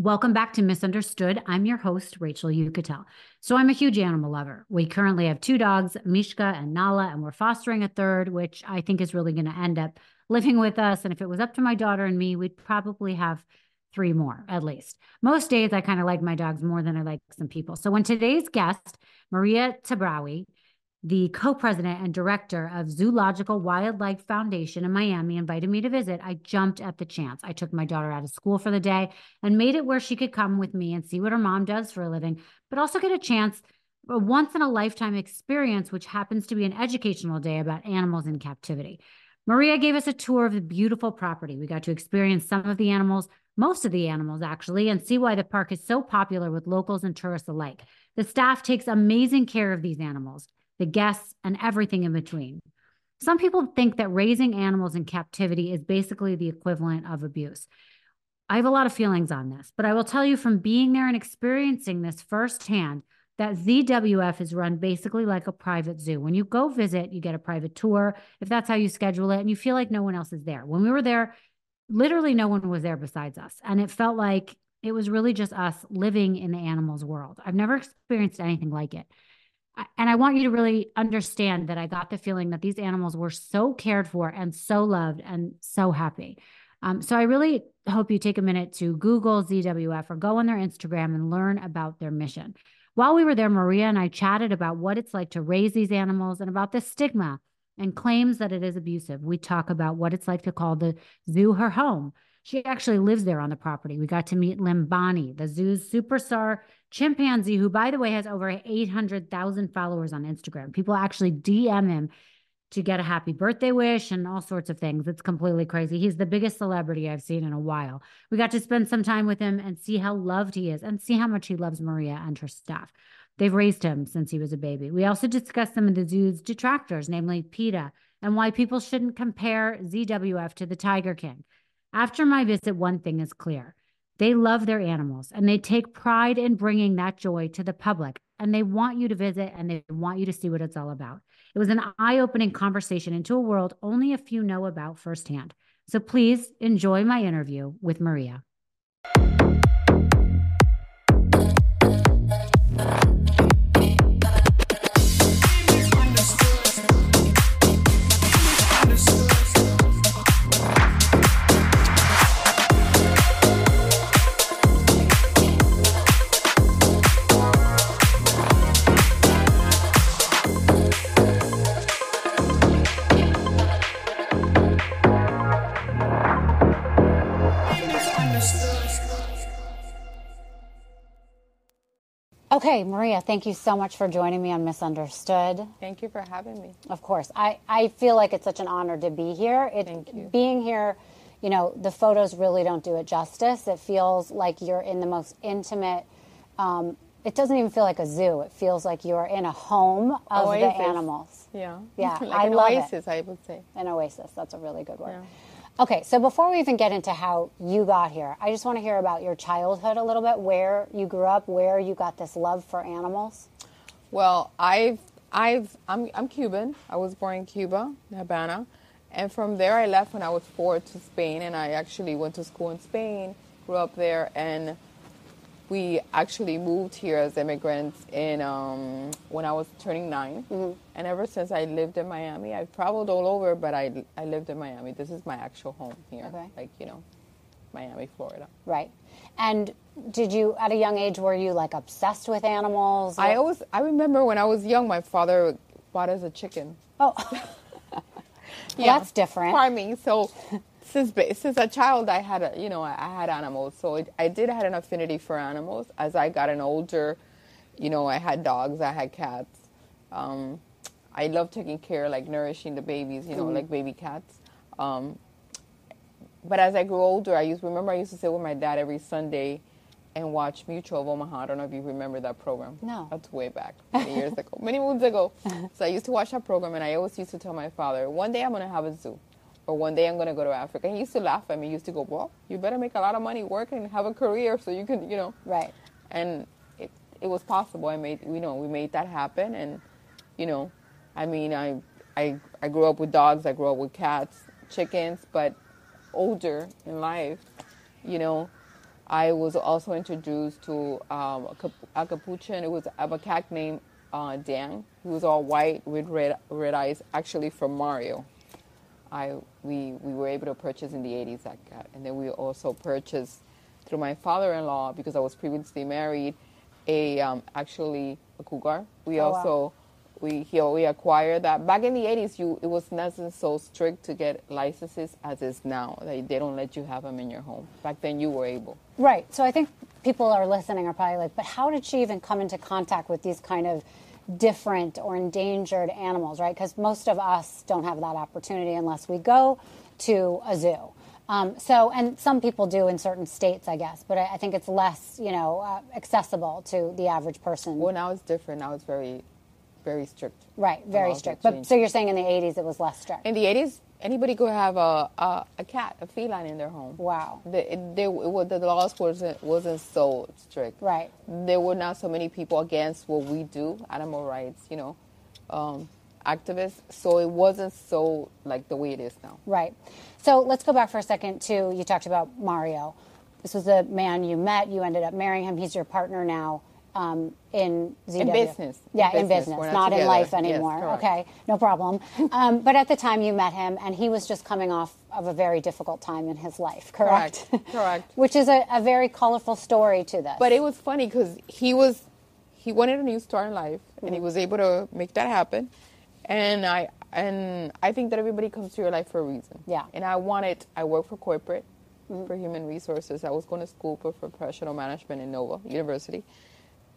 Welcome back to Misunderstood. I'm your host, Rachel Uchitel. So, I'm a huge animal lover. We currently have two dogs, Mishka and Nala, and we're fostering a third, which I think is really going to end up living with us. And if it was up to my daughter and me, we'd probably have three more at least. Most days, I kind of like my dogs more than I like some people. So, when today's guest, Maria Tabraue, the co president and director of Zoological Wildlife Foundation in Miami, invited me to visit. I jumped at the chance. I took my daughter out of school for the day and made it where she could come with me and see what her mom does for a living, but also get a chance, a once in a lifetime experience, which happens to be an educational day about animals in captivity. Maria gave us a tour of the beautiful property. We got to experience some of the animals, most of the animals actually, and see why the park is so popular with locals and tourists alike. The staff takes amazing care of these animals the guests, and everything in between. Some people think that raising animals in captivity is basically the equivalent of abuse. I have a lot of feelings on this, but I will tell you from being there and experiencing this firsthand that ZWF is run basically like a private zoo. When you go visit, you get a private tour, if that's how you schedule it, and you feel like no one else is there. When we were there, literally no one was there besides us. And it felt like it was really just us living in the animals world. I've never experienced anything like it and I want you to really understand that I got the feeling that these animals were so cared for and so loved and so happy. Um, so I really hope you take a minute to Google ZWF or go on their Instagram and learn about their mission. While we were there, Maria and I chatted about what it's like to raise these animals and about the stigma and claims that it is abusive. We talk about what it's like to call the zoo her home. She actually lives there on the property. We got to meet Limbani, the zoo's superstar chimpanzee, who, by the way, has over 800,000 followers on Instagram. People actually DM him to get a happy birthday wish and all sorts of things. It's completely crazy. He's the biggest celebrity I've seen in a while. We got to spend some time with him and see how loved he is and see how much he loves Maria and her staff. They've raised him since he was a baby. We also discussed some of the zoo's detractors, namely PETA, and why people shouldn't compare ZWF to the Tiger King. After my visit, one thing is clear they love their animals and they take pride in bringing that joy to the public. And they want you to visit and they want you to see what it's all about. It was an eye opening conversation into a world only a few know about firsthand. So please enjoy my interview with Maria. Okay, Maria, thank you so much for joining me on Misunderstood. Thank you for having me. Of course. I, I feel like it's such an honor to be here. It, thank you. Being here, you know, the photos really don't do it justice. It feels like you're in the most intimate, um, it doesn't even feel like a zoo. It feels like you're in a home of oasis. the animals. Yeah. Yeah. like I an love oasis, it. I would say. An oasis. That's a really good word. Yeah. Okay, so before we even get into how you got here, I just want to hear about your childhood a little bit, where you grew up, where you got this love for animals. Well, I've I've I'm I'm Cuban. I was born in Cuba, Havana, and from there I left when I was four to Spain, and I actually went to school in Spain, grew up there, and we actually moved here as immigrants in um, when I was turning 9 Mm-hmm. and ever since I lived in Miami. I've traveled all over, but I I lived in Miami. This is my actual home here. Okay. Like you know, Miami, Florida. Right. And did you, at a young age, were you like obsessed with animals? I always, I remember when I was young, my father bought us a chicken. Oh, Yeah. that's different. Farming. So since since a child, I had a, you know I had animals. So it, I did had an affinity for animals. As I got an older, you know, I had dogs, I had cats. Um, I love taking care, like nourishing the babies, you know, Mm-hmm. like baby cats. Um, but as I grew older, I used remember I used to sit with my dad every Sunday and watch Mutual of Omaha. I don't know if you remember that program. No. That's way back, many years ago, many moons ago. So I used to watch that program, and I always used to tell my father, one day I'm going to have a zoo, or one day I'm going to go to Africa. He used to laugh at me. He used to go, well, you better make a lot of money, work, and have a career so you can, you know. Right. And it, it was possible. I made, you know, we made that happen, and, you know, I mean, I, I, I grew up with dogs. I grew up with cats, chickens, but older in life, you know, I was also introduced to um, a, cap- a capuchin. It was a cat named uh, Dan. He was all white with red red eyes, actually from Mario. I we we were able to purchase in the 80s that and then we also purchased through my father-in-law because I was previously married, a um, actually a cougar. We Oh, wow. also we he, we acquired that back in the 80s. You it was not so strict to get licenses as is now. They they don't let you have them in your home. Back then you were able. Right. So I think people are listening are probably like, but how did she even come into contact with these kind of different or endangered animals, right? Because most of us don't have that opportunity unless we go to a zoo. Um, so, and some people do in certain states, I guess, but I, I think it's less, you know, uh, accessible to the average person. Well, now it's different. Now it's very, very strict. right. Very strict. But so you're saying in the 80s it was less strict. In the 80s, anybody could have a, a, a cat, a feline in their home. Wow. The, it, they, it, the laws wasn't, wasn't so strict. Right. There were not so many people against what we do, animal rights, you know, um, activists. So it wasn't so like the way it is now. Right. So let's go back for a second to you talked about Mario. This was the man you met. You ended up marrying him. He's your partner now um, in ZW. In business. Yeah, in business. business, not, not in life anymore. correct. okay, no problem. Um, but at the time you met him, and he was just coming off of a very difficult time in his life, correct? Correct. Correct. Which is a, a very colorful story to this. But it was funny because he was he wanted a new start in life, and he was able to make that happen. And I and I think that everybody comes to your life for a reason. Yeah. And I wanted I worked for corporate for human resources. I was going to school for professional management in Nova University.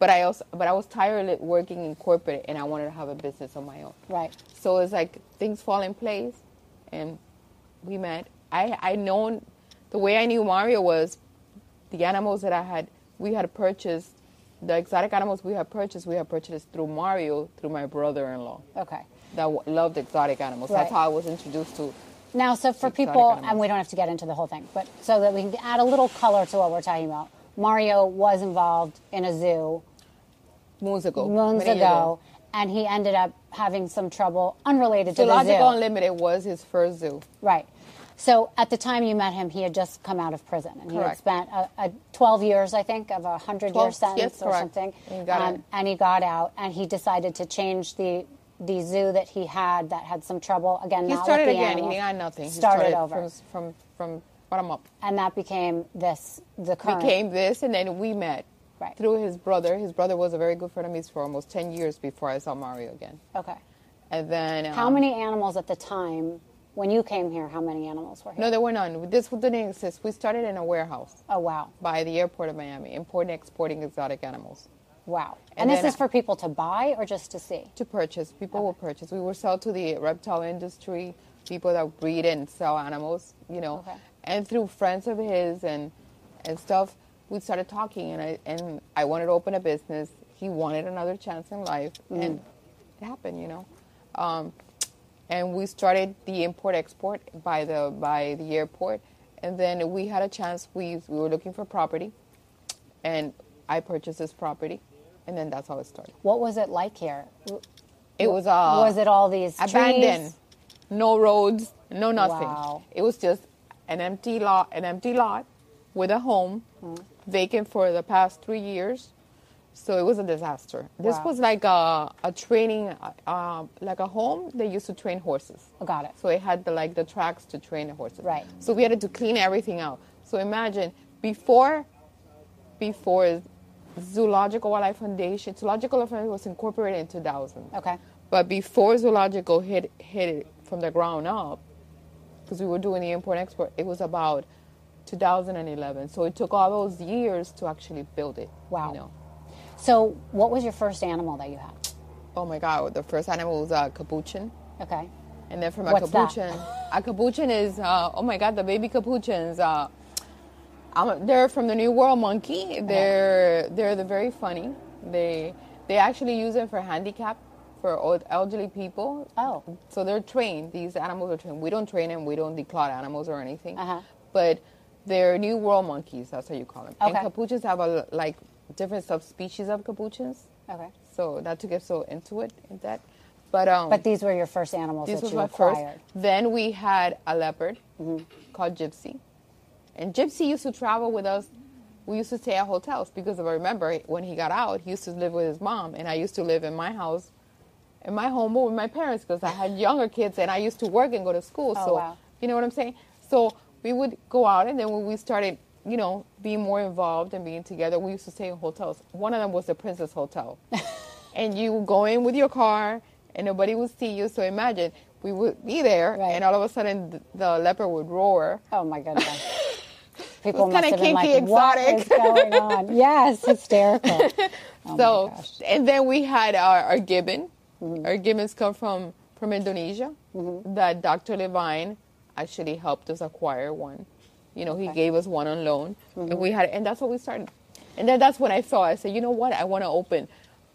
But I also but I was tired of working in corporate and I wanted to have a business on my own. right. So it's like things fall in place, and we met. I I known the way I knew Mario was the animals that I had we had purchased the exotic animals we had purchased we had purchased through Mario through my brother-in-law Okay. that w- loved exotic animals. Right. That's how I was introduced to. Now, so for people, and we don't have to get into the whole thing, but so that we can add a little color to what we're talking about. Mario was involved in a zoo Moons ago. Months ago, and he ended up having some trouble unrelated to the Zoological zoo. Unlimited was his first zoo. Right. So at the time you met him, he had just come out of prison, and he had spent a, a 12 years, I think, of a 100 year 12 sentence yes, or correct. something. And he got um, out. and he got out, and he decided to change the the zoo that he had that had some trouble. Again, He not started with the again. animals. He got nothing. He Started, over, from from from bottom up. and that became this the current. became this, and then we met Right. through his brother. His brother was a very good friend of his for almost 10 years before I saw Mario again. okay. And then. How um, many animals at the time when you came here? How many animals were here? No, there were none. This didn't exist. We started in a warehouse Oh wow, by the airport of Miami, importing, exporting exotic animals wow. And And, this then is for people to buy or just to see? to purchase. People will purchase. We will sell to the reptile industry, people that breed and sell animals, you know. Okay. And through friends of his and and stuff, we started talking, and I and I wanted to open a business. He wanted another chance in life, and it happened, you know. Um, and we started the import export by the by the airport, and then we had a chance. We we were looking for property, and I purchased this property, and then that's how it started. What was it like here? It was uh, was it all these abandoned, trees? no roads, no nothing. Wow. It was just an empty lot, an empty lot with a home, Hmm. Vacant for the past three years. So it was a disaster. This Wow. was like a, a training, uh, uh, like a home they used to train horses. Oh, got it. So it had the like the tracks to train the horses. Right. So we had to clean everything out. So imagine before, before Zoological Wildlife Foundation, Zoological Wildlife Foundation was incorporated in 2000. Okay. But before Zoological hit hit it from the ground up, because we were doing the import export, it was about 2011. So it took all those years to actually build it. Wow. You know? So, what was your first animal that you had? Oh my God! The first animal was a capuchin. Okay. And then from a What's that? capuchin, a capuchin is uh, oh my god, the baby capuchins. Uh, I'm, they're from the New World monkey. They're they're the very funny. They they actually use them for handicap for old elderly people. Oh. so they're trained. These animals are trained. We don't train them. We don't declawed animals or anything. Uh-huh. But they're New World monkeys. That's how you call them. And capuchins have a like different subspecies of capuchins. Okay. So not to get so into it in that, but um. But these were your first animals This that you my acquired. first. Then we had a leopard Mm-hmm. called Gypsy. And Gypsy used to travel with us. We used to stay at hotels because if I remember when he got out, he used to live with his mom, and I used to live in my house, in my home with my parents because I had younger kids and I used to work and go to school. Oh, so wow. you know what I'm saying? So we would go out, and then when we started, you know, being more involved and being together, we used to stay in hotels. One of them was the Princess Hotel, and you would go in with your car, and nobody would see you. So imagine we would be there, Right. and all of a sudden th- the leopard would roar. Oh my goodness. People must have been like, kinky, exotic." is going on?" Yes, hysterical. Oh my so, gosh. and then we had our, our gibbon. Mm-hmm. Our gibbons come from from Indonesia. That Dr. Levine actually helped us acquire one. You know, he gave us one on loan, Mm-hmm. and we had, and that's what we started. And then that's when I thought, I said, you know what? I want to open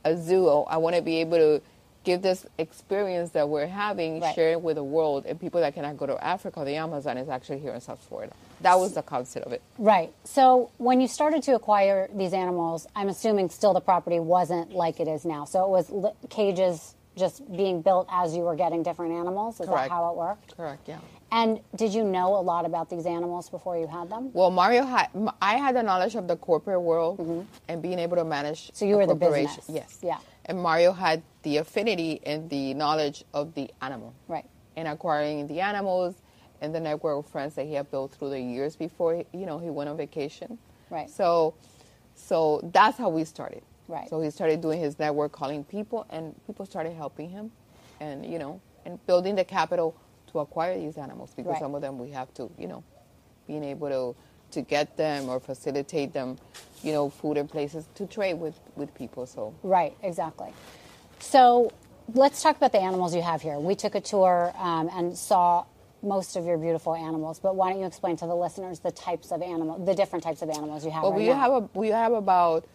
a zoo. I want to be able to give this experience that we're having, Right. share it with the world, and people that cannot go to Africa. The Amazon is actually here in South Florida. That was the concept of it. Right. So when you started to acquire these animals, I'm assuming still the property wasn't like it is now. So it was li- cages just being built as you were getting different animals. Is Correct. that how it worked? Correct. Yeah. And did you know a lot about these animals before you had them? Well, Mario had I had the knowledge of the corporate world and being able to manage. Mm-hmm. So you were the business. Yes. Yeah. And Mario had the affinity and the knowledge of the animal. Right. And acquiring the animals and the network of friends that he had built through the years before you know he went on vacation. Right. So, so that's how we started. Right. So he started doing his network, calling people, and people started helping him, and you know, and building the capital to acquire these animals because Right. some of them we have to, you know, being able to to get them or facilitate them, you know, food and places to trade with with people. So Right, exactly. So let's talk about the animals you have here. We took a tour um, and saw most of your beautiful animals, but why don't you explain to the listeners the types of animal, the different types of animals you have? Well, right we now? have a we have about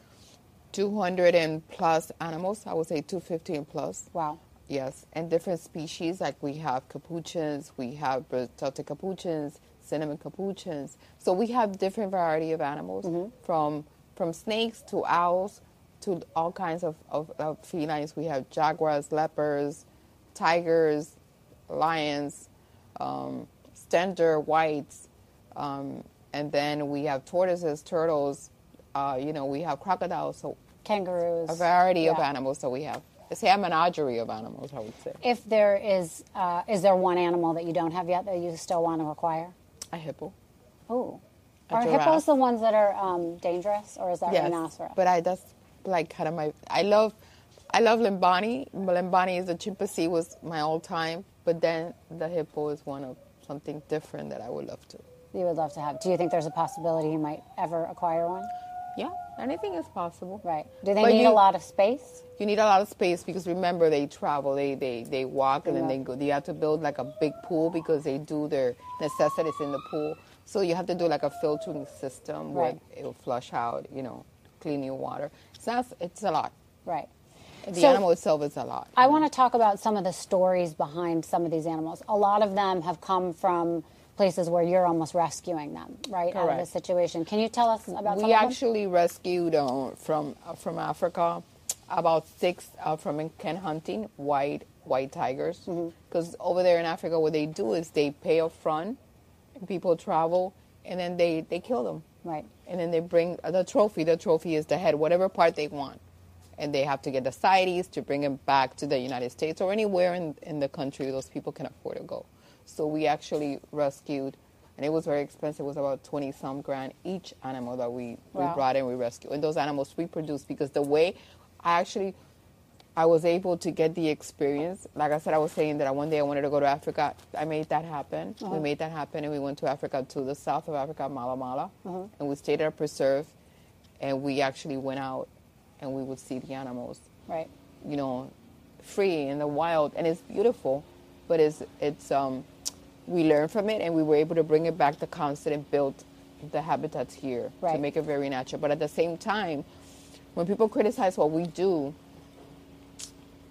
200 and plus animals. I would say 250 and plus. Wow. Yes, and different species like we have capuchins, we have Celtic capuchins, cinnamon capuchins. So we have different variety of animals from from snakes to owls to all kinds of, of, of felines. We have jaguars, leopards, tigers, lions, um, stander whites, um, and then we have tortoises, turtles. Uh, you know, we have crocodiles. So Kangaroos. a variety of animals that we have. It's a menagerie of animals, I would say. If there is, uh, is there one animal that you don't have yet that you still want to acquire? A hippo. Oh, A are giraffe. hippos the ones that are um, dangerous, or is that Yes, rhinoceros? but I that's like kind of my. I love, I love Limbani. Limbani is a chimpanzee was my all time, but then the hippo is one of something different that I would love to. you would love to have. Do you think there's a possibility you might ever acquire one? Yeah, anything is possible. Right. Do they But need you- a lot of space? You need a lot of space because remember they travel, they they, they walk, and then they go. You have to build like a big pool because they do their necessities in the pool. So you have to do like a filtering system where it will flush out, you know, clean your water. It's not. It's a lot. Right. The So- animal itself is a lot. I want to talk about some of the stories behind some of these animals. A lot of them have come from places where you're almost rescuing them, right, out of a situation. Can you tell us about some we actually rescued uh, from uh, from Africa about six uh, from canned hunting white white tigers. Mm-hmm. because over there in Africa what they do is they pay up front people travel and then they they kill them. Right. and then they bring uh, the trophy. The trophy is the head whatever part they want. And they have to get the CITES to bring them back to the United States or anywhere in, in the country those people can afford to go so we actually rescued and it was very expensive. It was about twenty some grand each animal that we, Wow. we brought in, we rescued, and those animals reproduced because the way I actually I was able to get the experience. Like I said, I was saying that one day I wanted to go to Africa. I made that happen. We made that happen, and we went to Africa, to the south of Africa, Mala Mala, and we stayed at a preserve, and we actually went out, and we would see the animals, Right. you know, free in the wild, and it's beautiful, but it's it's um, we learned from it, and we were able to bring it back to Constant and build the habitats here Right. to make it very natural. But at the same time, when people criticize what we do,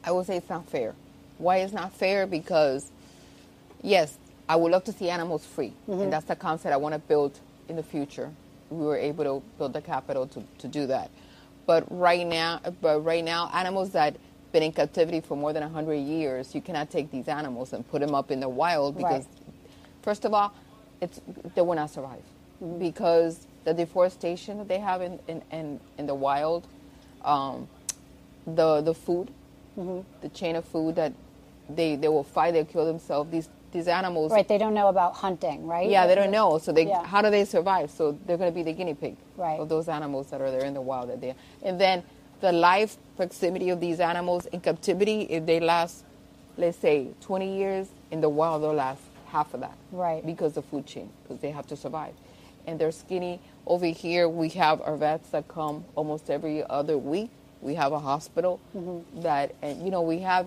I would say it's not fair. Why it's not fair? Because, yes, I would love to see animals free, and mm-hmm. that's the concept I want to build in the future. We were able to build the capital to, to do that, but right now, but right now, animals that been in captivity for more than hundred years, you cannot take these animals and put them up in the wild because, Right. First of all, it's they will not survive because the deforestation that they have in in, in, in the wild, um, the the food, the chain of food that they they will fight, they kill themselves. These these animals, Right. They don't know about hunting, right? yeah, they don't know. So they Yeah. how do they survive? So they're going to be the guinea pig Right. of those animals that are there in the wild. That they and then the life proximity of these animals in captivity, if they last, let's say, 20 years in the wild, they'll last half of that, Right. Because the food chain, because they have to survive, and they're skinny. Over here, we have our vets that come almost every other week. We have a hospital Mm-hmm. that, and you know, we have.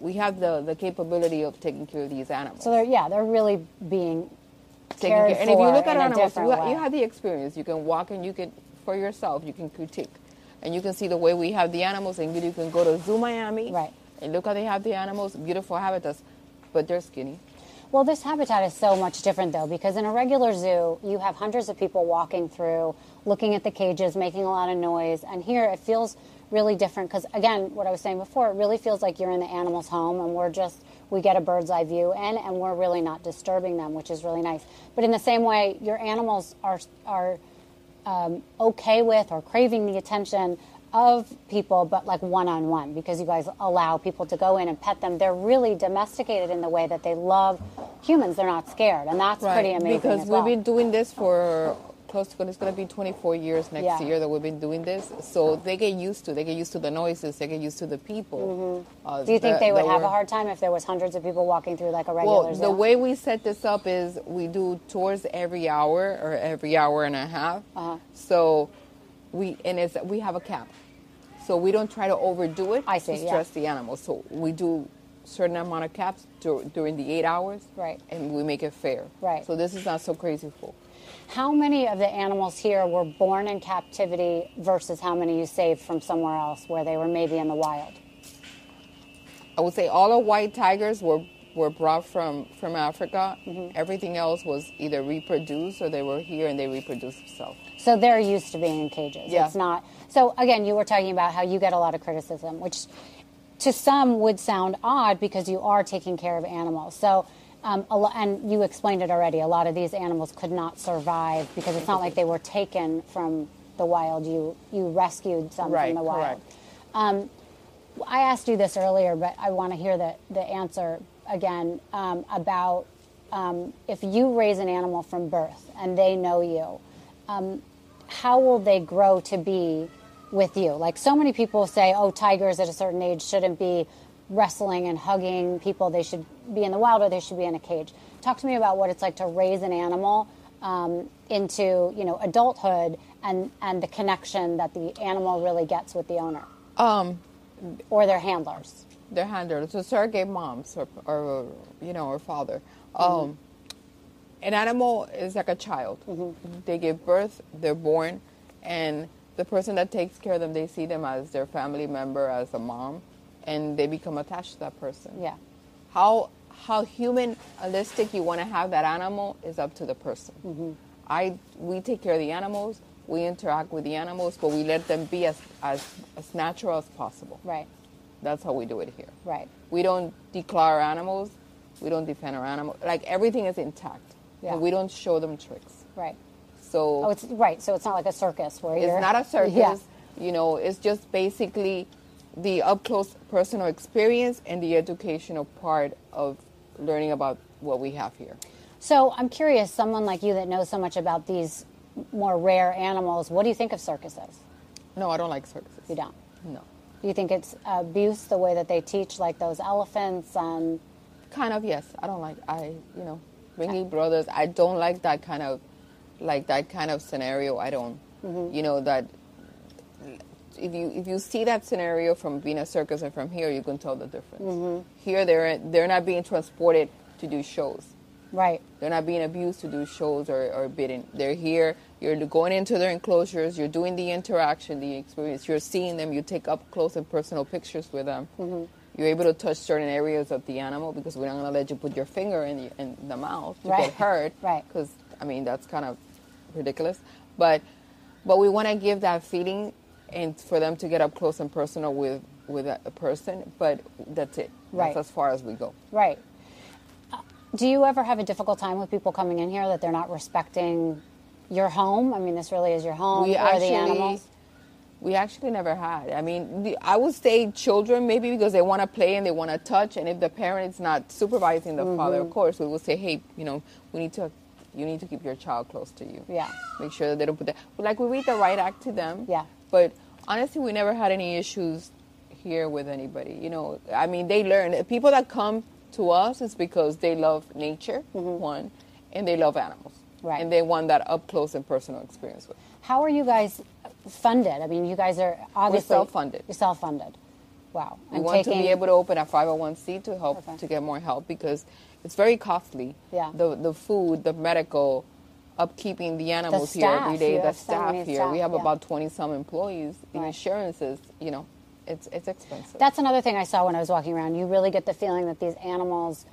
We have the, the capability of taking care of these animals So they're yeah, they're really being taken care. And if you look at animals, you, you have the experience. You can walk and you can, for yourself, you can critique. And you can see the way we have the animals, and you can go to Zoo Miami Right. and look how they have the animals, beautiful habitats, but they're skinny. Well, this habitat is so much different, though, because in a regular zoo, you have hundreds of people walking through, looking at the cages, making a lot of noise. And here it feels really different because, again, what I was saying before, it really feels like you're in the animal's home and we're just, we get a bird's eye view in and we're really not disturbing them, which is really nice. But in the same way, your animals are, are um, okay with or craving the attention of people, but like one on one, because you guys allow people to go in and pet them. They're really domesticated in the way that they love humans. They're not scared, and that's pretty amazing. Because we've well. been doing this for close to it's going to be 24 years next Yeah. year that we've been doing this. So they get used to. They get used to the noises. They get used to the people. Uh, Mm-hmm. Do you think they would have a hard time if there was hundreds of people walking through like a regular Well, the way we set this up is we do tours every hour or every hour and a half. Uh-huh. So we and it's we have a cap. So we don't try to overdo it I see, to yeah. stress the animals. So we do certain amount of caps dur- during the eight hours, Right. And we make it fair, Right. So this is not so crazy full. How many of the animals here were born in captivity versus how many you saved from somewhere else where they were maybe in the wild? I would say all the white tigers were were brought from from Africa. Mm-hmm. Everything else was either reproduced or they were here and they reproduced themselves. So they're used to being in cages. Yeah. It's not. So again, you were talking about how you get a lot of criticism, which to some would sound odd because you are taking care of animals. So. Um, a lo- and you explained it already. A lot of these animals could not survive because it's not like they were taken from the wild. You you rescued some Right, from the wild. correct. Um, I asked you this earlier, but I want to hear the, the answer again um, about um, if you raise an animal from birth and they know you, um, how will they grow to be with you? Like so many people say, oh, tigers at a certain age shouldn't be wrestling and hugging people. They should be in the wild or they should be in a cage. Talk to me about what it's like to raise an animal um, into you know adulthood and and the connection that the animal really gets with the owner Um, or their handlers. their handlers, so surrogate moms or, or you know, or father. Um, an animal is like a child. Mm-hmm. They give birth, they're born, and the person that takes care of them, they see them as their family member, as a mom, and they become attached to that person. Yeah. How how humanistic you want to have that animal is up to the person. Mm-hmm. I we take care of the animals, we interact with the animals, but we let them be as as, as natural as possible. Right. That's how we do it here. Right. We don't declaw our animals. We don't defang our animals. Like everything is intact. Yeah. We don't show them tricks. Right. So Oh, it's right. So it's not like a circus where it's you're not a circus. Yeah. You know, it's just basically the up close personal experience and the educational part of learning about what we have here. So I'm curious, someone like you that knows so much about these more rare animals, what do you think of circuses? No, I don't like circuses. You don't. No. Do you think it's abuse the way that they teach, like those elephants and? Kind of yes. I don't like I you know Ringling Brothers. I don't like that kind of like that kind of scenario. I don't. You know that if you if you see that scenario from being a circus and from here, you can tell the difference. Here they're they're not being transported to do shows. Right. They're not being abused to do shows or, or bidding. They're here. You're going into their enclosures. You're doing the interaction, the experience. You're seeing them. You take up close and personal pictures with them. Mm-hmm. You're able to touch certain areas of the animal because we're not going to let you put your finger in the, in the mouth to Right. get hurt. Right. Because I mean that's kind of ridiculous. But but we want to give that feeling and for them to get up close and personal with with a, a person. But that's it. Right. That's as far as we go. Right. Uh, Do you ever have a difficult time with people coming in here that they're not respecting your home? I mean, this really is your home we or actually the animals. We actually never had i mean the- i would say children maybe because they want to play and they want to touch and if the parent is not supervising the father Mm-hmm. of course we will say hey you know we need to you need to keep your child close to you Yeah. make sure that they don't put that like we read the right act to them Yeah. but honestly we never had any issues here with anybody you know i mean they learn people that come to us is because they love nature one and they love animals Mm-hmm. Right. and they want that up close and personal experience with How are you guys funded? I mean, you guys are obviously self-funded. You're self-funded. Wow. We And want to be able to open a 501c to help to get more help because it's very costly. Yeah. The the food, the medical, upkeeping the animals here every day, the staff here. staff, we have yeah. about 20 some employees. The Right. insurances, you know, it's it's expensive. That's another thing I saw when I was walking around. You really get the feeling that these animals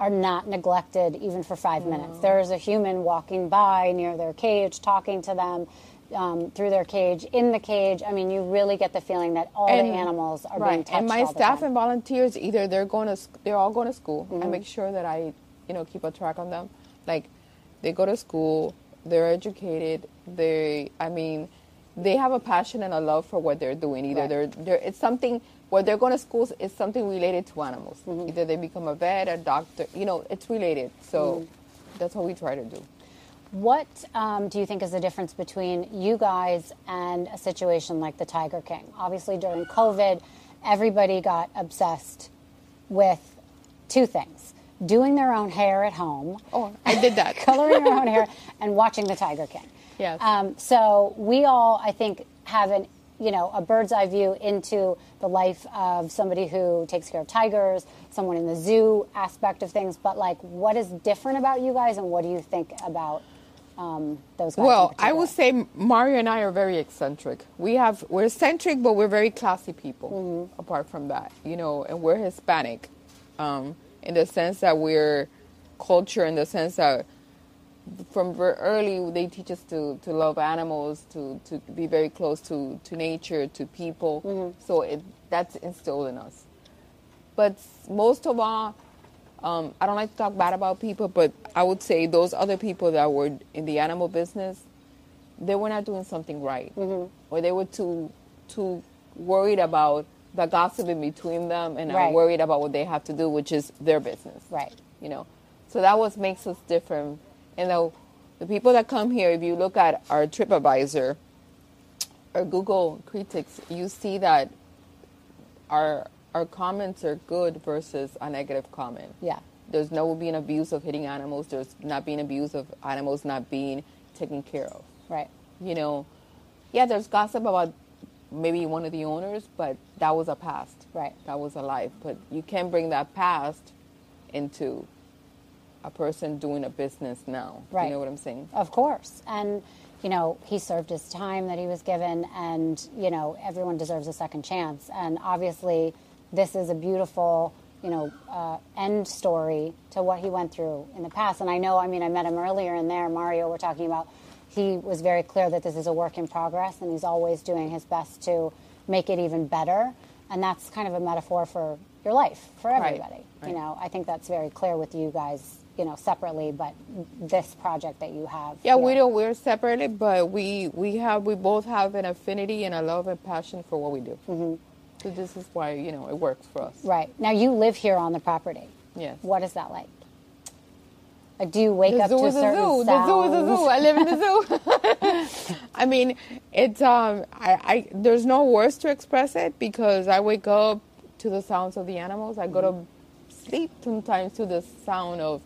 are not neglected even for five minutes. There is a human walking by near their cage, talking to them um, through their cage, in the cage. I mean, you really get the feeling that all the animals are being right. touched And my staff and volunteers, either they're going to, they're all going to school. Mm-hmm. I make sure that I, you know, keep a track on them. Like, they go to school, they're educated. They, I mean, they have a passion and a love for what they're doing. Either Right. they're, they're, it's something. Where they're going to schools is something related to animals. Mm-hmm. Either they become a vet, a doctor. You know, it's related. So Mm-hmm. that's what we try to do. What um, do you think is the difference between you guys and a situation like the Tiger King? Obviously, during COVID, everybody got obsessed with two things doing their own hair at home. Oh, I did that. coloring your own hair and watching the Tiger King. Yes. Um, so we all, I think, have an you know a bird's eye view into the life of somebody who takes care of tigers, someone in the zoo aspect of things. But like, what is different about you guys, and what do you think about um, those guys? Well, I would say Mario and I are very eccentric. We have we're eccentric, but we're very classy people. Mm-hmm. Apart from that, you know, and we're Hispanic, um, in the sense that we're culture, in the sense that from very early they teach us to, to love animals, to, to be very close to, to nature, to people. Mm-hmm. So it, that's instilled in us. But most of all, um, I don't like to talk bad about people, but I would say those other people that were in the animal business, they were not doing something right, or they were too too worried about the gossip in between them and Right. are worried about what they have to do, which is their business. Right. You know, so that what makes us different. And the the people that come here, if you look at our TripAdvisor or Google critics, you see that our our comments are good versus a negative comment. Yeah. There's no being abuse of hitting animals. There's not being abuse of animals not being taken care of. right. You know, yeah, there's gossip about maybe one of the owners, but that was a past. Right. That was a life. But you can't bring that past into a person doing a business now. Right. You know what I'm saying? Of course. And, you know, he served his time that he was given, and, you know, everyone deserves a second chance. And obviously, this is a beautiful, you know, uh, end story to what he went through in the past. And I know, I mean, I met him earlier in there, Mario, we're talking about, he was very clear that this is a work in progress, and he's always doing his best to make it even better. And that's kind of a metaphor for your life, for Right. everybody. Right. You know, I think that's very clear with you guys, you know, separately, but this project that you have. Yeah, here. we don't. We're separated, but we we have we both have an affinity and a love and passion for what we do. Mm-hmm. So this is why you know it works for us. Right. Now you live here on the property. Yes. What is that like? Do you wake the up zoo to is a certain zoo. sounds? The zoo is a zoo. I live in the zoo. I mean, it's um, I, I there's no words to express it because I wake up to the sounds of the animals. I go to sleep sometimes to the sound of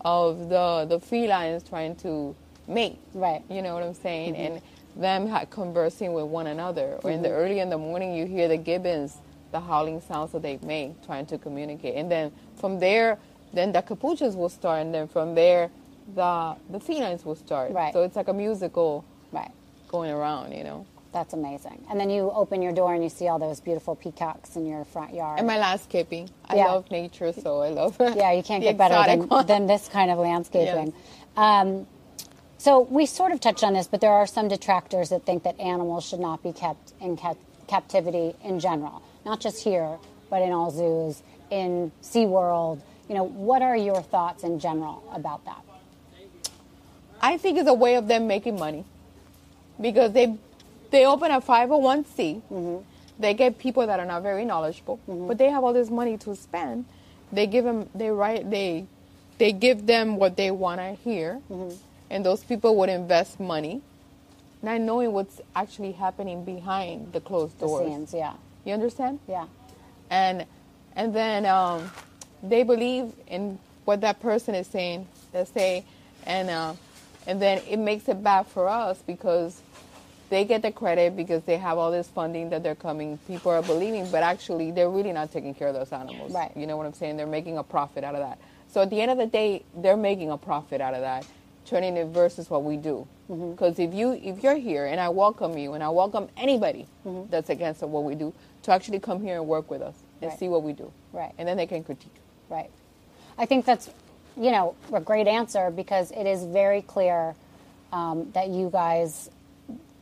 of the the felines trying to mate. Right. You know what I'm saying? And them conversing with one another. Or in the early in the morning, you hear the gibbons, the howling sounds that they make, trying to communicate. And then from there, then the capuchins will start, and then from there, the the felines will start. Right. So it's like a musical Right. going around, you know. That's amazing. And then you open your door and you see all those beautiful peacocks in your front yard. And my landscaping. I Yeah. love nature, so I love. yeah, you can't get better than, than this kind of landscaping. Um, so we sort of touched on this, but there are some detractors that think that animals should not be kept in cap- captivity in general, not just here, but in all zoos, in SeaWorld. You know, what are your thoughts in general about that? I think it's a way of them making money because they they open a 501c. Mm-hmm. They get people that are not very knowledgeable, mm-hmm. but they have all this money to spend. They give them they write they they give them what they want to hear, mm-hmm. And those people would invest money, not knowing what's actually happening behind the closed The doors. scenes, yeah, You understand? yeah, and and then um, they believe in what that person is saying. They say, and uh, and then it makes it bad for us because they get the credit because they have all this funding that they're coming. People are believing, but actually they're really not taking care of those animals. Right. You know what I'm saying? They're making a profit out of that. So at the end of the day, they're making a profit out of that, turning it versus what we do. Mm-hmm. Because if you if you're here and I welcome you and I welcome anybody Mm-hmm. that's against what we do to actually come here and work with us and Right. see what we do. Right. And then they can critique. right. I think that's, you know, a great answer because it is very clear um, that you guys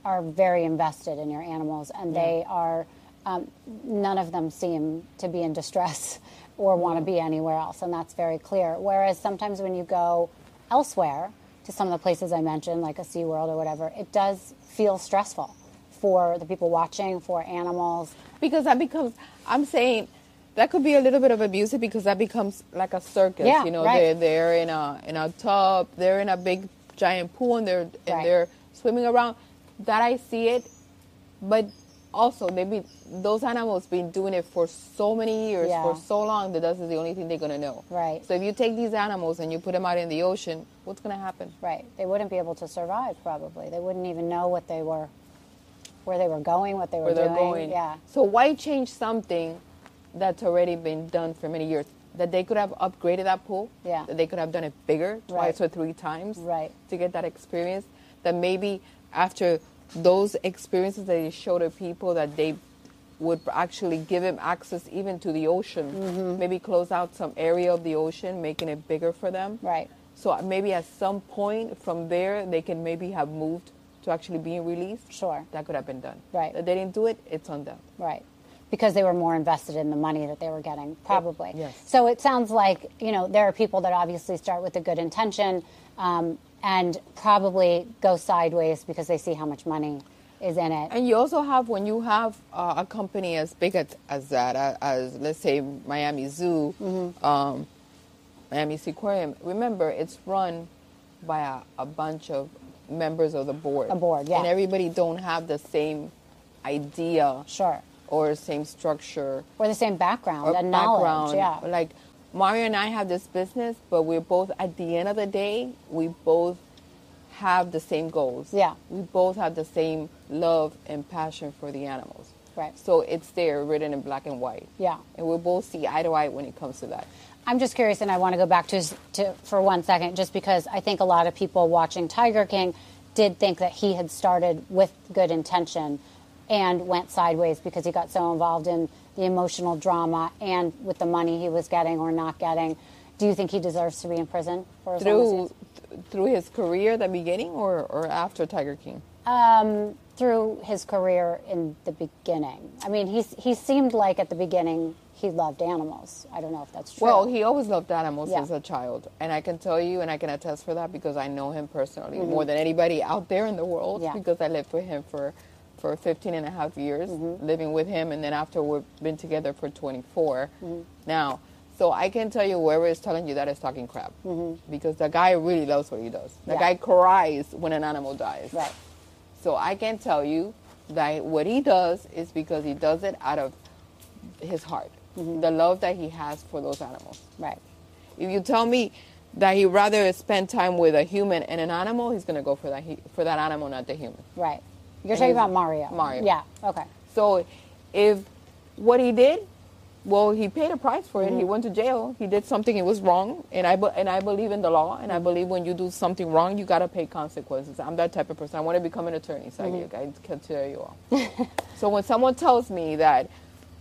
are very invested in your animals and they are um, none of them seem to be in distress or want to be anywhere else and that's very clear whereas sometimes when you go elsewhere to some of the places i mentioned like a seaworld or whatever it does feel stressful for the people watching for animals Because that becomes I'm saying that could be a little bit of abusive because that becomes like a circus. Yeah, you know, right. they're they're in a in a tub, they're in a big giant pool and they're and Right. they're swimming around. That I see it, but also they be those animals been doing it for so many years, Yeah. for so long that that's the only thing they're gonna know. Right. So if you take these animals and you put them out in the ocean, what's gonna happen? Right. They wouldn't be able to survive probably. They wouldn't even know what they were where they were going, what they were where they're doing. going. Yeah. So why change something that's already been done for many years? That they could have upgraded that pool. Yeah. That they could have done it bigger, twice Right. or three times. Right. To get that experience. That maybe after those experiences that they show to people that they would actually give them access even to the ocean. Mm-hmm. Maybe close out some area of the ocean, making it bigger for them. Right. So uh, maybe at some point from there, they can maybe have moved to actually being released. Sure. That could have been done. Right. That they didn't do it, it's on them. Right. Because they were more invested in the money that they were getting, probably. yes. So it sounds like, you know, there are people that obviously start with a good intention um, and probably go sideways because they see how much money is in it. And you also have when you have uh, a company as big as, as that, uh, as let's say Miami Zoo, Mm-hmm. um, Miami Seaquarium. Remember, it's run by a, a bunch of members of the board. A board, yeah. And everybody don't have the same idea Sure. or same structure Or the same background or and knowledge. Yeah. Like Mario and I have this business, but we're both at the end of the day, we both have the same goals. Yeah. We both have the same love and passion for the animals. Right. So it's there written in black and white. Yeah. And we'll both see eye to eye when it comes to that. I'm just curious, and I want to go back to, to for one second, just because I think a lot of people watching Tiger King did think that he had started with good intention and went sideways because he got so involved in the emotional drama and with the money he was getting or not getting. Do you think he deserves to be in prison for as long as he Through th- through his career, the beginning, or, or after Tiger King? Um, through his career in the beginning. I mean, he's, he seemed like at the beginning he loved animals. I don't know if that's true. Well, he always loved animals Yeah. as a child, and I can tell you, and I can attest for that because I know him personally more than anybody out there in the world. Mm-hmm. Yeah. Because I lived with him for for 15 and a half years, Mm-hmm. living with him, and then after we've been together for 24 Mm-hmm. now. So I can tell you whoever is telling you that is talking crap. Because the guy really loves what he does. The Yeah. guy cries when an animal dies. Right. So I can tell you that what he does is because he does it out of his heart, the love that he has for those animals. Right. If you tell me that he'd rather spend time with a human and an animal, he's gonna go for that he, for that animal, not the human. Right. You're talking about Mario. Mario. Yeah. Okay. So if what he did, well, he paid a price for it. He mm-hmm. went to jail. He did something. It was wrong, and I and I believe in the law, and I believe when you do something wrong, you gotta pay consequences. I'm that type of person. I want to become an attorney, so I, mm-hmm. I can tell you all. so when someone tells me that,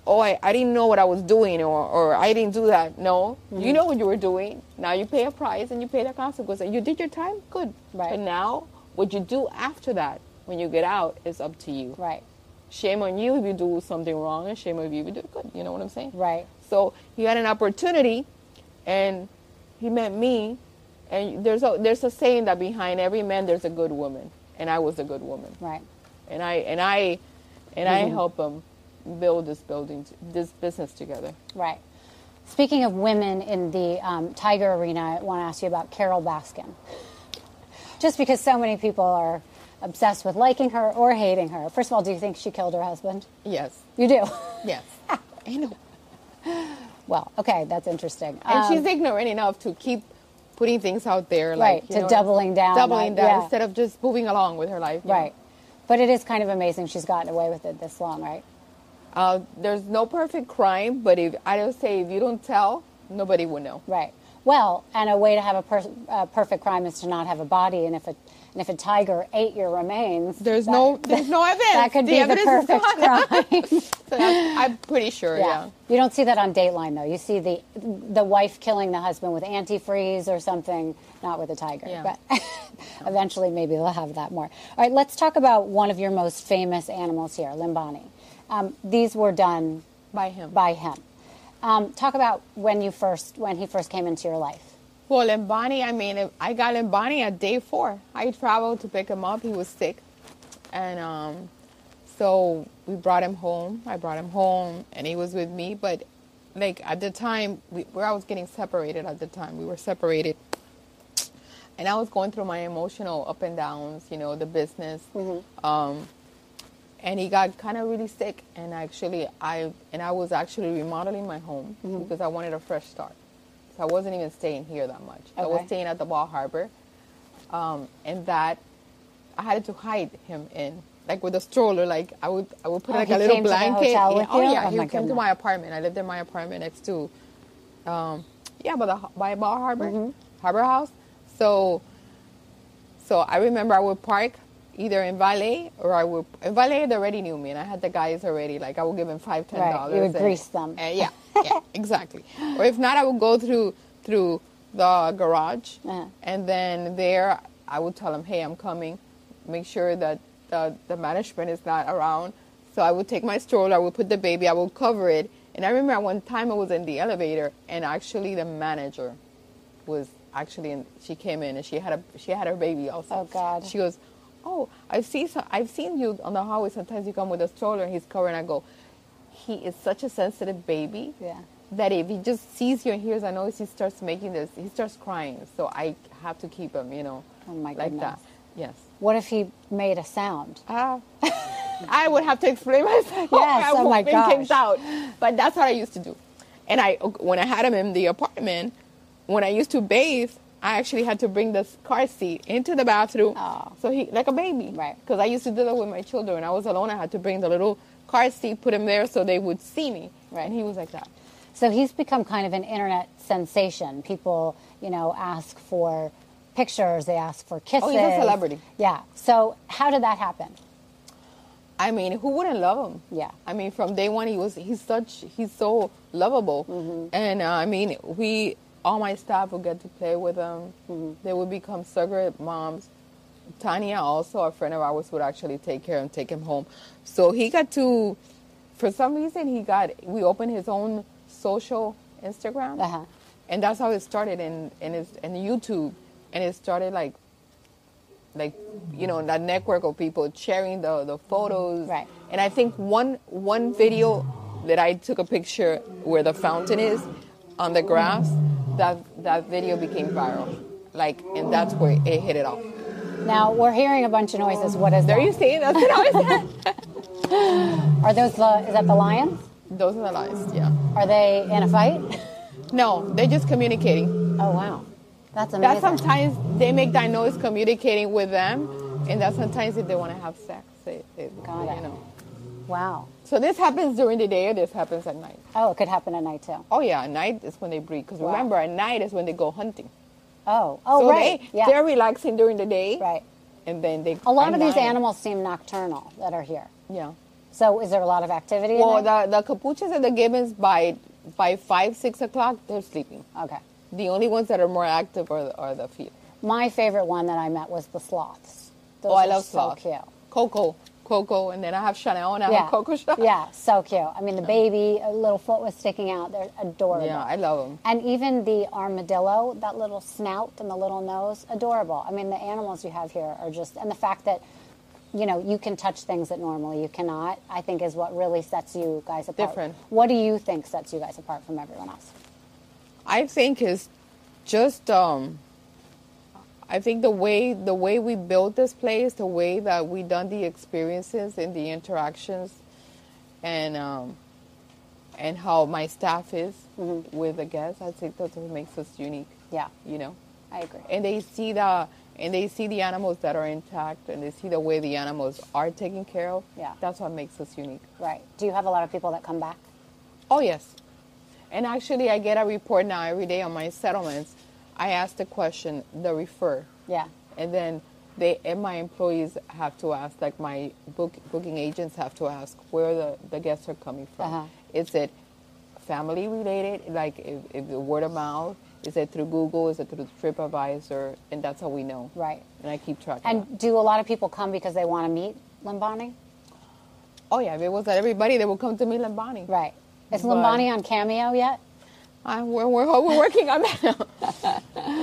oh, I, I didn't know what I was doing, or or I didn't do that, no, mm-hmm. you know what you were doing. Now you pay a price and you pay the consequence, and you did your time. Good. Right. And now what you do after that, when you get out, is up to you Right. shame on you if you do something wrong and shame on you if you do it good you know what i'm saying Right. so he had an opportunity and he met me and there's a there's a saying that behind every man there's a good woman and i was a good woman Right. and i and i and i help him build this building this business together Right. Speaking of women in the um, Tiger arena, I want to ask you about Carole Baskin. Just because so many people are obsessed with liking her or hating her. First of all, do you think she killed her husband? yes You do. yes i know Well, okay, that's interesting. and Um, she's ignorant enough to keep putting things out there Right, like you to know, doubling down doubling on- down yeah. instead of just moving along with her life you know. right. But it is kind of amazing she's gotten away with it this long, right? Uh, there's no perfect crime, but if I don't say if you don't tell, nobody will know. Right. Well, and a way to have a per- uh, perfect crime is to not have a body, and if a and if a tiger ate your remains, There's that- no there's no evidence. That could The be the perfect crime. So I'm pretty sure. Yeah. You don't see that on Dateline though. You see the the wife killing the husband with antifreeze or something, not with a tiger. Yeah. But eventually maybe they'll have that more. All right, let's talk about one of your most famous animals here, Limbani. Um, these were done By him. by him. Um, talk about when you first when he first came into your life. Well, Limbani, I mean, I got Limbani at day four. I traveled to pick him up. He was sick, and um, so we brought him home. I brought him home, and he was with me. But like at the time, we, where I was getting separated at the time, we were separated, and I was going through my emotional up and downs. You know, the business. Um, and he got kind of really sick and actually i and i was actually remodeling my home because i wanted a fresh start so i wasn't even staying here that much. I was staying at the Bal Harbour. Um, and that i had to hide him in like with a stroller. Like i would i would put Oh, like a little came to the blanket. Yeah, oh you? yeah. Oh, he came to my apartment. I lived in my apartment next to um, yeah by the by Bal Harbour Mm-hmm. harbor house. So so I remember I would park either in Valet or I would in Valet they already knew me and I had the guys already. Like I would give them five ten dollars. Right, you would grease them. And yeah, yeah, exactly. Or if not, I would go through through the garage Uh-huh. and then there I would tell them, hey, I'm coming. Make sure that the the management is not around. So I would take my stroller, I would put the baby, I would cover it. And I remember one time I was in the elevator and actually the manager was actually in, she came in and she had a she had her baby also. Oh, God. She goes, "Oh, I've seen so, I've seen you on the hallway. Sometimes you come with a stroller and he's covering." I go, "He is such a sensitive baby Yeah. that if he just sees you and hears a noise, he starts making this. He starts crying. So I have to keep him, you know, Oh, my like goodness. that. Yes. What if he made a sound? Ah. I would have to explain myself. Yes, I oh my been kicked gosh. out. But that's what I used to do. And I, when I had him in the apartment, when I used to bathe, I actually had to bring this car seat into the bathroom. Oh. So he, like a baby. Right. Because I used to do that with my children. I was alone, I had to bring the little car seat, put him there so they would see me. Right. And he was like that. So he's become kind of an internet sensation. People, you know, ask for pictures, they ask for kisses. Oh, he's a celebrity. Yeah. So how did that happen? I mean, who wouldn't love him? Yeah. I mean, from day one, he was he's such he's so lovable, Mm-hmm. and uh, I mean, we all my staff would get to play with him. Mm-hmm. They would become surrogate moms. Tanya, also a friend of ours, would actually take care and take him home. So he got to, for some reason, he got we opened his own social Instagram, Uh-huh. and that's how it started in in his in YouTube, and it started like like you know that network of people sharing the the photos Right. and i think one one video that i took a picture where the fountain is on the grass, that that video became viral. Like, and that's where it hit it off. Now we're hearing a bunch of noises. What is There that? you see, that's what I said. Are those the? Is that the lions? Those are the lies, yeah. Are they in a fight? No, they're just communicating. Oh wow, that's amazing. That sometimes they make that noise communicating with them, and that sometimes if they want to have sex, they, they Got you it. know. wow. So this happens during the day, or this happens at night. Oh, it could happen at night too. Oh yeah, at night is when they breed. Because Wow. remember, at night is when they go hunting. Oh, oh so right. they yeah. they're relaxing during the day, right. and then they. A lot of these animals seem nocturnal that are here. Yeah. So is there a lot of activity? Well, the the capuchas and the gibbons by by five six o'clock they're sleeping. okay. The only ones that are more active are the, are the feet. My favorite one that I met was the sloths. Those oh, I love so sloth. cute. Coco, Coco, and then I have Chanel and I Yeah. have Coco Chanel. Yeah, so cute. I mean, the baby, a little foot was sticking out. They're adorable. Yeah, I love them. And even the armadillo, that little snout and the little nose, adorable. I mean, the animals you have here are just, and the fact that, you know, you can touch things that normally you cannot, I think is what really sets you guys apart. Different. What do you think sets you guys apart from everyone else? I think is just um I think the way the way we built this place, the way that we done the experiences and the interactions and um and how my staff is with the guests, I think that's what makes us unique. Yeah, You know? I agree. And they see the and they see the animals that are intact and they see the way the animals are taken care of. Yeah. That's what makes us unique. Right. Do you have a lot of people that come back? Oh, yes. And actually, I get a report now every day on my settlements. I ask the question, the refer, Yeah. and then they and my employees have to ask, like my book, booking agents have to ask where the, the guests are coming from. Uh-huh. Is it family related, like if, if the word of mouth? Is it through Google? Is it through TripAdvisor? And that's how we know. Right. And I keep track. And do a lot of people come because they want to meet Limbani? Oh, yeah, if it was that everybody, they would come to me, Limbani. Right. Is But- Limbani on Cameo yet? Uh, we're, we're, we're working on that now.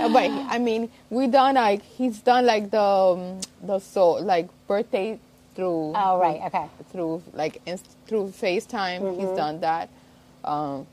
But I mean, we done like he's done like the um, the so like birthday through Oh, right. Okay. through like inst- through FaceTime. Mm-hmm. He's done that. Um,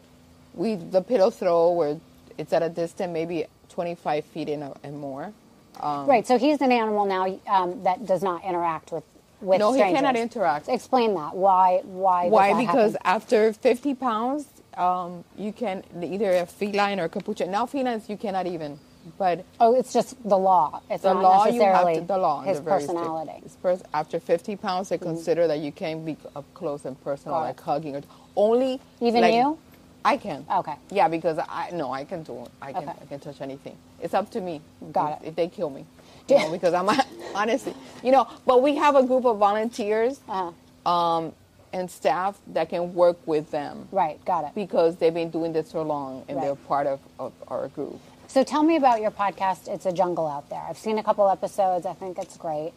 we the pillow throw where it's at a distance maybe 25 feet and, and more. Um, Right. So he's an animal now um, that does not interact with with No, he cannot interact. Explain that. Why? Why? Why? that Because happen? after 50 pounds, um, you can either a feline or a capuchin. Now felines you cannot even, but oh, it's just the law. It's the not law you have necessarily to, the law his strict. personality. Mm-hmm. It's pers- after 50 pounds they consider that you can't be up close and personal like hugging or only Even like- you? i can Okay. yeah because i no i can do i can Okay. i can touch anything it's up to me Got if, it. if they kill me you know, because i'm honestly you know but we have a group of volunteers Uh-huh. um, and staff that can work with them Right. Got it. because they've been doing this so long and Right. they're part of, of our group So tell me about your podcast. It's a jungle out there. I've seen a couple episodes. I think it's great.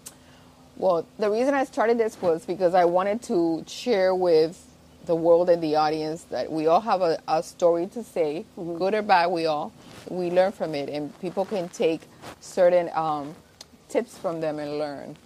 Well, the reason I started this was because I wanted to share with the world and the audience that we all have a, a story to say, good or bad, we all. We learn from it, and people can take certain um, tips from them and learn.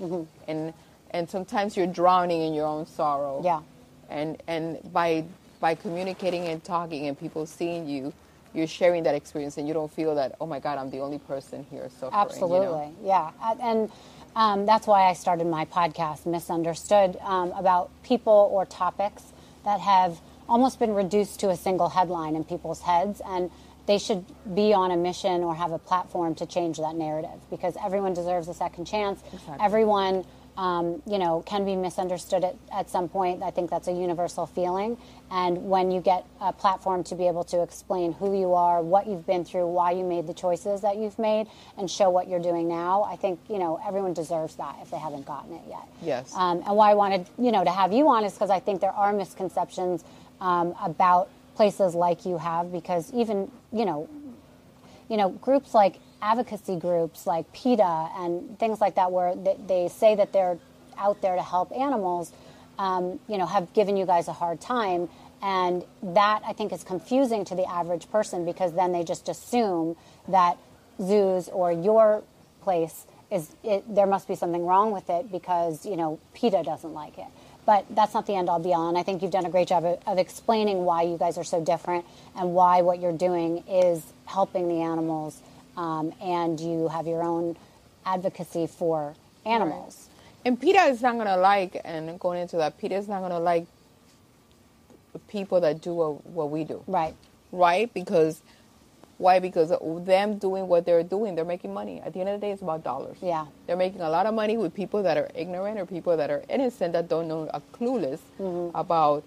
And and sometimes you're drowning in your own sorrow. Yeah. And and by by communicating and talking and people seeing you, you're sharing that experience, and you don't feel that oh my God, I'm the only person here suffering. you know? Absolutely, yeah, and um, that's why I started my podcast, Misunderstood, um, about people or topics that have almost been reduced to a single headline in people's heads, and they should be on a mission or have a platform to change that narrative because everyone deserves a second chance. Everyone. Um, you know, can be misunderstood at, at some point. I think that's a universal feeling. And when you get a platform to be able to explain who you are, what you've been through, why you made the choices that you've made, and show what you're doing now, I think, you know, everyone deserves that if they haven't gotten it yet. Yes. Um, and why I wanted, you know, to have you on is because I think there are misconceptions um, about places like you have because even, you know, you know, groups like advocacy groups like PETA and things like that, where they, they say that they're out there to help animals, um, you know, have given you guys a hard time. And that I think is confusing to the average person because then they just assume that zoos or your place is it, there must be something wrong with it because you know PETA doesn't like it. but that's not the end all be all. And I think you've done a great job of, of explaining why you guys are so different and why what you're doing is helping the animals, um, and you have your own advocacy for animals. And PETA is not gonna like, and going into that, PETA is not gonna like people that do what, what we do, Right. right? Because why? Because them doing what they're doing, they're making money. At the end of the day, it's about dollars. Yeah. They're making a lot of money with people that are ignorant or people that are innocent that don't know, are clueless Mm-hmm. about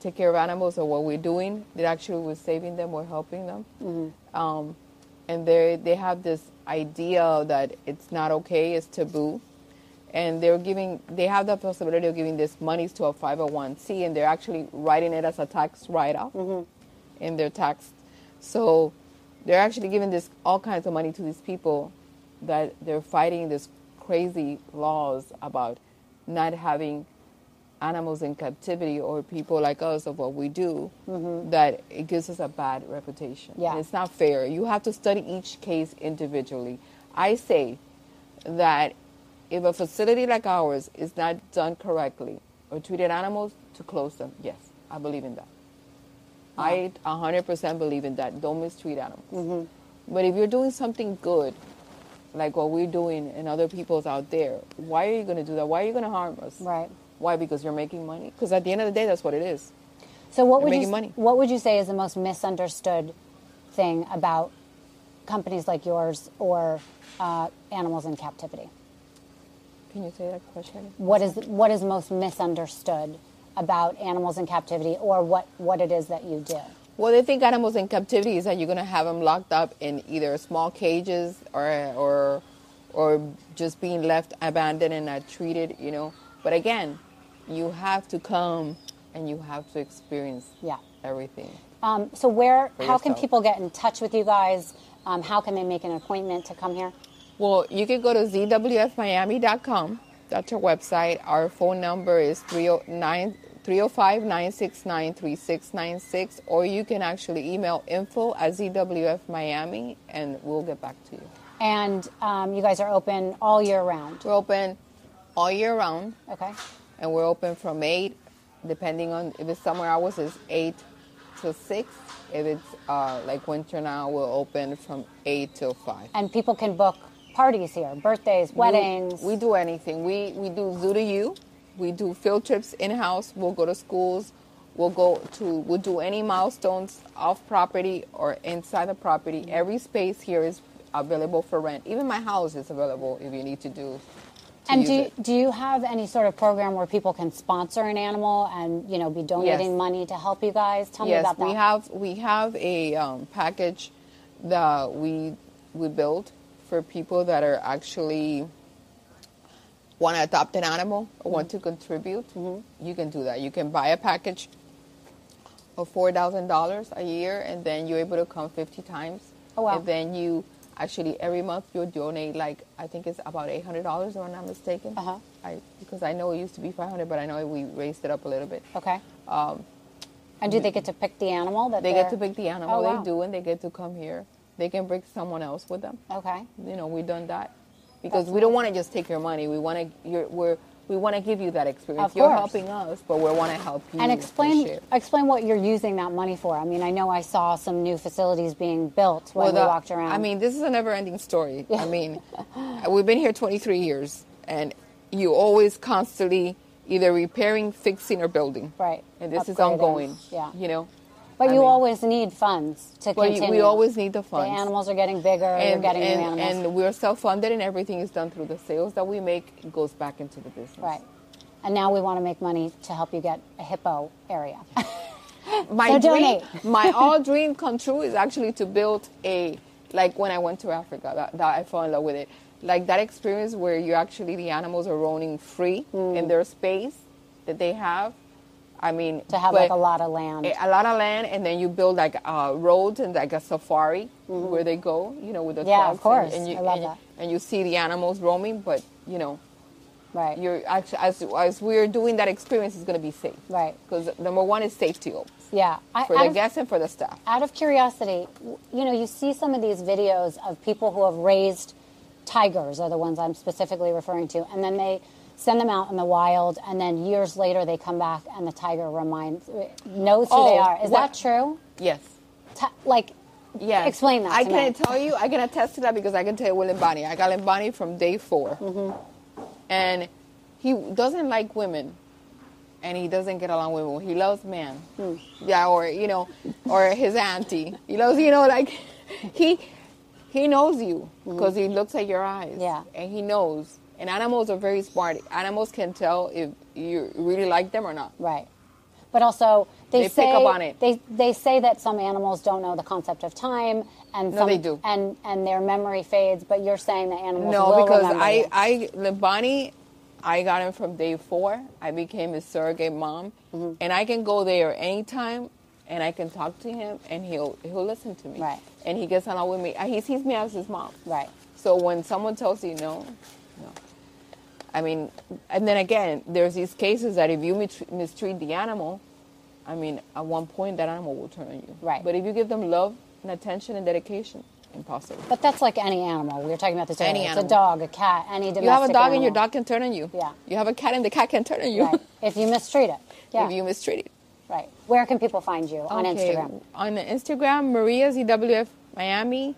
take care of animals or what we're doing. That actually we're saving them or helping them. Mm-hmm. Um, and they they have this idea that it's not okay, it's taboo, and they're giving they have the possibility of giving this monies to a 501c, and they're actually writing it as a tax write-off mm-hmm. in their tax. So they're actually giving this all kinds of money to these people that they're fighting this crazy laws about not having animals in captivity or people like us of what we do mm-hmm. that it gives us a bad reputation. Yeah. And it's not fair. You have to study each case individually. I say that if a facility like ours is not done correctly or treated animals to close them, yes, I believe in that. I 100% believe in that. Don't mistreat animals. Mm-hmm. But if you're doing something good, like what we're doing and other people's out there, why are you going to do that? Why are you going to harm us? Right. Why? Because you're making money? Because at the end of the day, that's what it is. So what They're would you money. what would you say is the most misunderstood thing about companies like yours or uh, animals in captivity? Can you say that question? What is what is most misunderstood about animals in captivity or what, what it is that you do? Well, they think animals in captivity is that you're going to have them locked up in either small cages or or or just being left abandoned and not treated, you know. But again, you have to come and you have to experience Yeah. everything. Um, so where how can people get in touch with you guys? Um, how can they make an appointment to come here? Well, you can go to zwfmiami.com. That's our website. Our phone number is 309 305 969 3696, or you can actually email info at zwfmiami and we'll get back to you. And um, you guys are open all year round. We're open all year round, Okay. And we're open from 8, depending on if it's summer hours, it's 8 to 6. If it's uh, like winter now, we're open from 8 till 5. And people can book parties here, birthdays, weddings. We, we do anything. We we do zoo to you. We do field trips in house. We'll go to schools. We'll go to. We'll do any milestones off property or inside the property. Every space here is available for rent. Even my house is available if you need to do. And do you, do you have any sort of program where people can sponsor an animal and you know be donating Yes. money to help you guys? Tell yes, me about that. we have we have a um, package that we we build for people that are actually want to adopt an animal or want to contribute. Mm-hmm. You can do that. You can buy a package of four thousand dollars a year, and then you're able to come fifty times. Oh, wow. And then you actually every month you'll donate like I think it's about eight hundred dollars, if I'm not mistaken. Uh-huh. I because I know it used to be five hundred, but I know we raised it up a little bit. Okay. and do they get to pick the animal that They they're- get to pick the animal. Oh, wow. They do, and they get to come here. They can bring someone else with them. Okay. You know, we've done that because we don't want to just take your money. We want to. You're, we're we want to give you that experience. Of You're course. helping us, but we want to help you. And explain explain what you're using that money for. I mean, I know I saw some new facilities being built when we the- walked around. I mean, this is a never-ending story. I mean, we've been here 23 years, and you always constantly either repairing, fixing, or building. Right. And this is ongoing. Yeah. You know. But I you mean- always need funds to Well, continue. we always need the funds. The animals are getting bigger. you're and, getting and, new animals. and we're self-funded and everything is done through the sales that we make goes back into the business right. And now we want to make money to help you get a hippo area. my So dream donate. my all dream come true is actually to build a like when i went to africa that, that i fell in love with it like that experience where you actually the animals are roaming free mm. in their space that they have i mean to have like a lot of land. a, lot of land, and then you build like uh, roads and like a safari where they go, you know, with the Mm-hmm. Yeah, of course. And, and you, I love and, that. and you see the animals roaming, but you know, right. you're actually as as we're doing that experience, it's going to be safe, Right. Because number one is safety yeah. I, for the guests and for the staff. out of curiosity, you know, you see some of these videos of people who have raised tigers, are the ones I'm specifically referring to, and then they send them out in the wild, and then years later they come back and the tiger reminds knows who Oh, they are. Is what- that true? Yes. T- like, yeah. Explain that I to can me. tell you, I can attest to that because I can tell you with Limbani. I got Limbani from day 4 Mm-hmm. And he doesn't like women. And he doesn't get along with women. He loves men. Hmm. Yeah, or, you know, or his auntie. He loves, you know, like, he he knows you because he looks at your eyes. Mm-hmm. Yeah. And he knows. And animals are very smart. Animals can tell if you really like them or not. right. But also, they, They say pick up on it. They they say that some animals don't know the concept of time, and No, some, they do. and and their memory fades. But you're saying that animals No, because I. I, Limbani, I got him from day four. I became his surrogate mom, Mm-hmm. and I can go there anytime, and I can talk to him, and he'll he'll listen to me. Right. And he gets along with me. He sees me as his mom. Right. So when someone tells you no. I mean, and then again, there's these cases that if you mistreat the animal, I mean, at one point that animal will turn on you. Right. But if you give them love and attention and dedication, impossible. But that's like any animal. We were talking about this Any animal. It's a dog, a cat, any domestic You have a dog and your dog can turn on you. Yeah. You have a cat and the cat can turn on you. Right. If you mistreat it. Yeah. if you mistreat it. Right. Where can people find you on Okay, Instagram? On the Instagram, Maria ZWF Miami,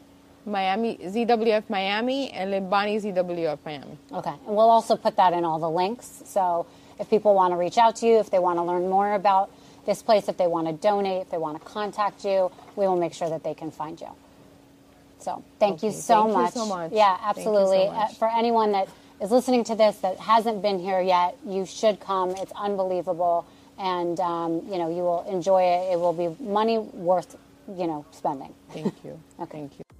Miami ZWF Miami, and Limbani ZWF Miami. Okay. And we'll also put that in all the links. So if people want to reach out to you, if they want to learn more about this place, if they want to donate, if they want to contact you, we will make sure that they can find you. So thank you Okay, so thank you much. so much. Yeah, you so absolutely. much. Uh, For anyone that is listening to this that hasn't been here yet, you should come. It's unbelievable, and um, you know you will enjoy it. It will be money worth you know spending. Thank you. Okay. Thank you.